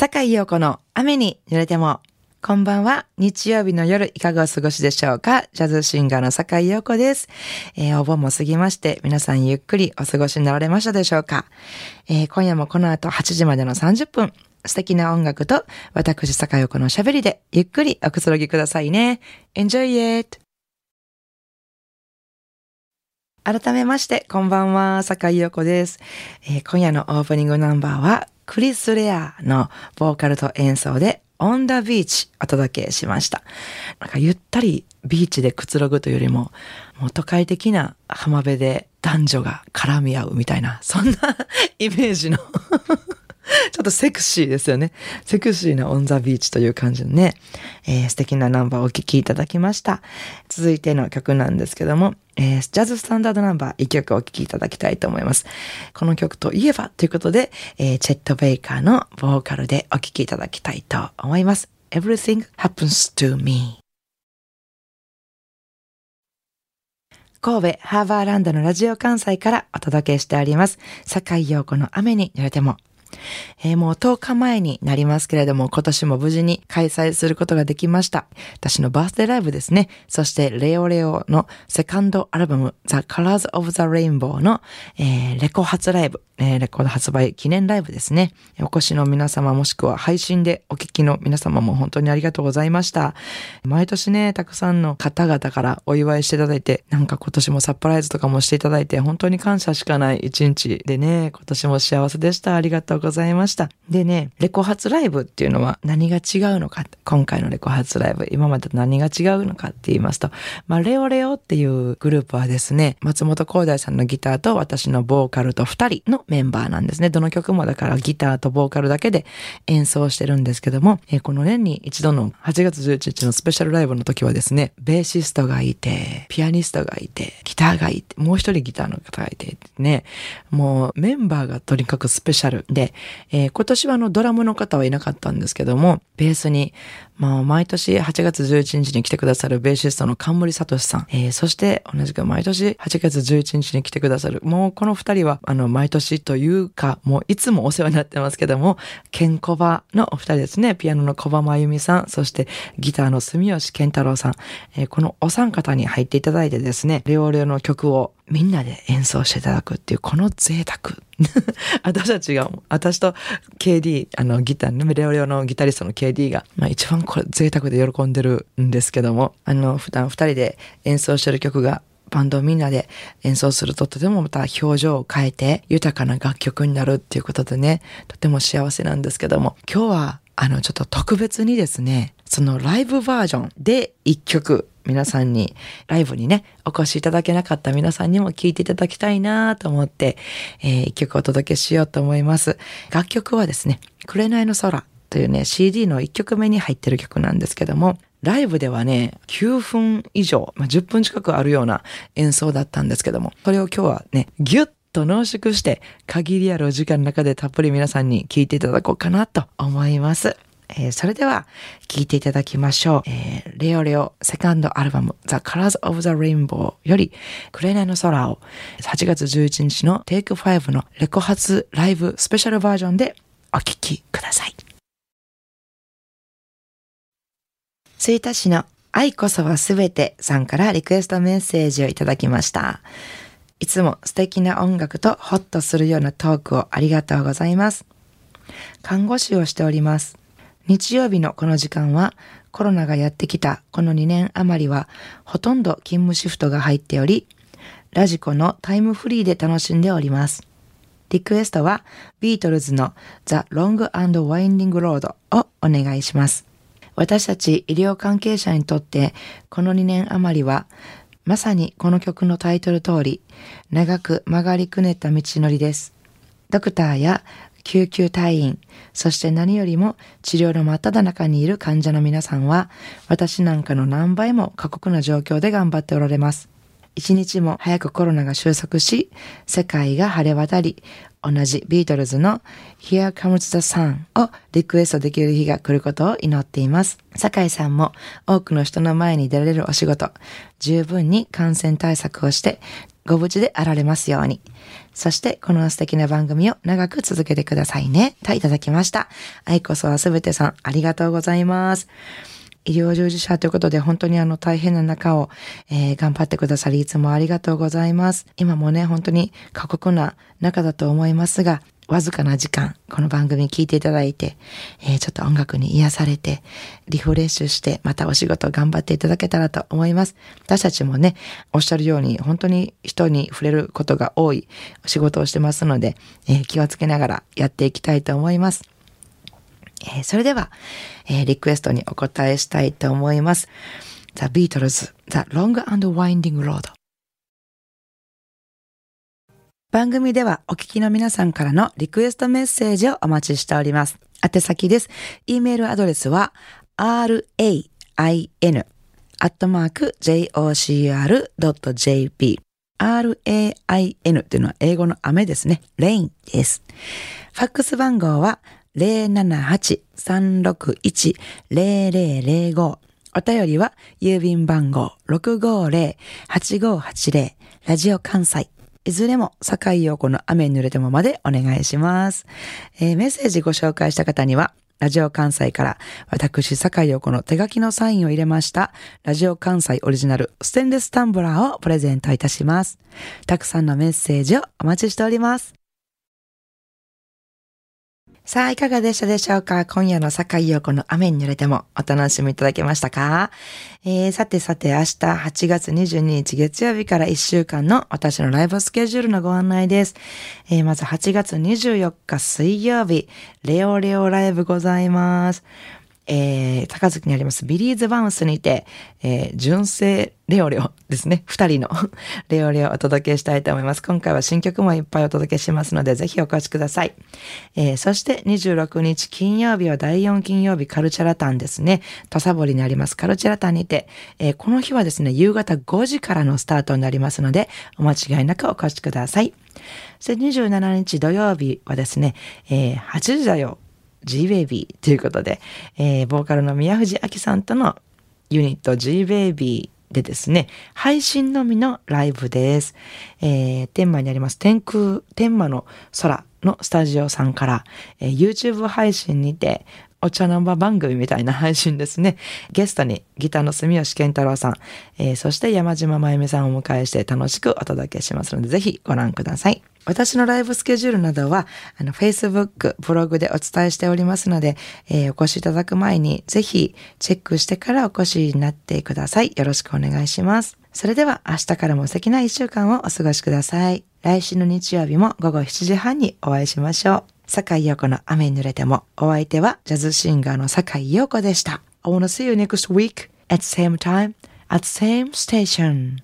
坂井陽子の雨に濡れても。こんばんは。日曜日の夜いかがお過ごしでしょうか？ジャズシンガーの坂井陽子です。えー、お盆も過ぎまして、皆さんゆっくりお過ごしになられましたでしょうか、えー、今夜もこの後8時までの30分、素敵な音楽と私坂井陽子の喋りでゆっくりおくつろぎくださいね。Enjoy it! 改めまして、こんばんは、坂井陽子です、えー、今夜のオープニングナンバーは、クリス・レアのボーカルと演奏で、オンダビーチお届けしました。なんかゆったりビーチでくつろぐというよりも、もう都会的な浜辺で男女が絡み合うみたいな、そんな イメージの ちょっとセクシーですよね。セクシーなオンザビーチという感じのね、えー、素敵なナンバーをお聴きいただきました。続いての曲なんですけども、えー、ジャズスタンダードナンバー一曲お聴きいただきたいと思います。この曲といえばということで、えー、チェット・ベイカーのボーカルでお聴きいただきたいと思います。Everything happens to me. 神戸ハーバーランドのラジオ関西からお届けしております。坂井陽子の雨に濡れても。えー、もう10日前になりますけれども、今年も無事に開催することができました。私のバースデーライブですね。そしてレオレオのセカンドアルバム The Colors of the Rainbow の、えー、レコ発ライブ、えー、レコード発売記念ライブですね。お越しの皆様もしくは配信でお聞きの皆様も本当にありがとうございました。毎年ね、たくさんの方々からお祝いしていただいて、なんか今年もサプライズとかもしていただいて、本当に感謝しかない一日でね、今年も幸せでした。ありがとうございました。でね、レコ発ライブっていうのは何が違うのか、今回のレコ発ライブ、今までと何が違うのかって言いますと、まあ、レオレオっていうグループはですね、松本光大さんのギターと私のボーカルと二人のメンバーなんですね。どの曲もだからギターとボーカルだけで演奏してるんですけども、えこの年に一度の8月11日のスペシャルライブの時はですね、ベーシストがいて、ピアニストがいて、ギターがいて、もう一人ギターの方がいて、ね、もうメンバーがとにかくスペシャルで、えー、今年はあのドラムの方はいなかったんですけども、ベースにまあ、毎年8月11日に来てくださるベーシストの冠聡さん、えー、そして同じく毎年8月11日に来てくださる、もうこの二人は、あの、毎年というか、もういつもお世話になってますけども、ケンコバのお二人ですね、ピアノの小葉真由美さん、そしてギターの住吉健太郎さん、えー、このお三方に入っていただいてですね、レオレオの曲をみんなで演奏していただくっていう、この贅沢。私たちが、私と KD、あのギターね、レオレオのギタリストの KD が、まあ一番これ贅沢で喜んでるんですけども、あの、普段二人で演奏してる曲が、バンドみんなで演奏するととてもまた表情を変えて豊かな楽曲になるっていうことでね、とても幸せなんですけども、今日はあのちょっと特別にですね、そのライブバージョンで一曲皆さんに、ライブにね、お越しいただけなかった皆さんにも聴いていただきたいなと思って、えー、一曲お届けしようと思います。楽曲はですね、紅の空というね、CD の一曲目に入ってる曲なんですけども、ライブではね、9分以上、まあ、10分近くあるような演奏だったんですけども、それを今日はね、ギュッと濃縮して、限りあるお時間の中でたっぷり皆さんに聞いていただこうかなと思います。えー、それでは聴いていただきましょう。えー、レオレオセカンドアルバム The Colors of the Rainbow より紅の空を8月11日の Take 5のレコ発ライブスペシャルバージョンでお聴きください。吹田市の愛こそはすべてさんからリクエストメッセージをいただきました。いつも素敵な音楽とホッとするようなトークをありがとうございます。看護師をしております。日曜日のこの時間はコロナがやってきたこの2年余りはほとんど勤務シフトが入っており、ラジコのタイムフリーで楽しんでおります。リクエストはビートルズの The Long and Winding Road をお願いします。私たち医療関係者にとってこの2年余りはまさにこの曲のタイトル通り長く曲がりくねった道のりです。ドクターや救急隊員、そして何よりも治療の真っ只中にいる患者の皆さんは、私なんかの何倍も過酷な状況で頑張っておられます。一日も早くコロナが収束し、世界が晴れ渡り、同じビートルズの Here Comes the Sun をリクエストできる日が来ることを祈っています。酒井さんも多くの人の前に出られるお仕事、十分に感染対策をしてご無事であられますように。そしてこの素敵な番組を長く続けてくださいね。といただきました。愛こそはすべてさん、ありがとうございます。医療従事者ということで本当にあの大変な中を、えー、頑張ってくださりいつもありがとうございます。今もね、本当に過酷な中だと思いますが、わずかな時間、この番組聞いていただいて、えー、ちょっと音楽に癒されて、リフレッシュして、またお仕事頑張っていただけたらと思います。私たちもね、おっしゃるように、本当に人に触れることが多い仕事をしてますので、えー、気をつけながらやっていきたいと思います。えー、それでは、えー、リクエストにお答えしたいと思います。The Beatles, The Long and Winding Road 番組ではお聞きの皆さんからのリクエストメッセージをお待ちしております。宛先です。e メールアドレスは rain アットマーク jocr.jp rain というのは英語の雨ですね。rain です。ファックス番号は078-361-0005お便りは郵便番号650-8580ラジオ関西いずれも、坂井陽子の雨に濡れてもまでお願いします。えー、メッセージご紹介した方には、ラジオ関西から私、坂井陽子の手書きのサインを入れました、ラジオ関西オリジナルステンレスタンブラーをプレゼントいたします。たくさんのメッセージをお待ちしております。さあ、いかがでしたでしょうか？今夜の坂井陽子の雨に濡れてもお楽しみいただけましたか？えー、さてさて明日8月22日月曜日から1週間の私のライブスケジュールのご案内です。えー、まず8月24日水曜日、レオレオライブございます。えー、高槻にありますビリーズバウンスにて、えー、純正レオレオですね。二人の レオレオをお届けしたいと思います。今回は新曲もいっぱいお届けしますので、ぜひお越しください。えー、そして26日金曜日は第4金曜日カルチャラタンですね。土佐堀にありますカルチャラタンにて、えー、この日はですね、夕方5時からのスタートになりますので、お間違いなくお越しください。そして27日土曜日はですね、えー、8時だよ G-Baby ということで、えー、ボーカルの宮藤明さんとのユニット G-Baby でですね、配信のみのライブです。えー、天満にあります天空、天満の空のスタジオさんから、えー、YouTube 配信にて、お茶の間番組みたいな配信ですね。ゲストにギターの住吉健太郎さん、えー、そして山島真由美さんをお迎えして楽しくお届けしますので、ぜひご覧ください。私のライブスケジュールなどは、あの、Facebook、ブログでお伝えしておりますので、えー、お越しいただく前に、ぜひチェックしてからお越しになってください。よろしくお願いします。それでは、明日からも素敵な一週間をお過ごしください。来週の日曜日も午後7時半にお会いしましょう。坂井陽子の雨に濡れても、お相手はジャズシンガーの坂井陽子でした。I wanna see you next week at same time at same station.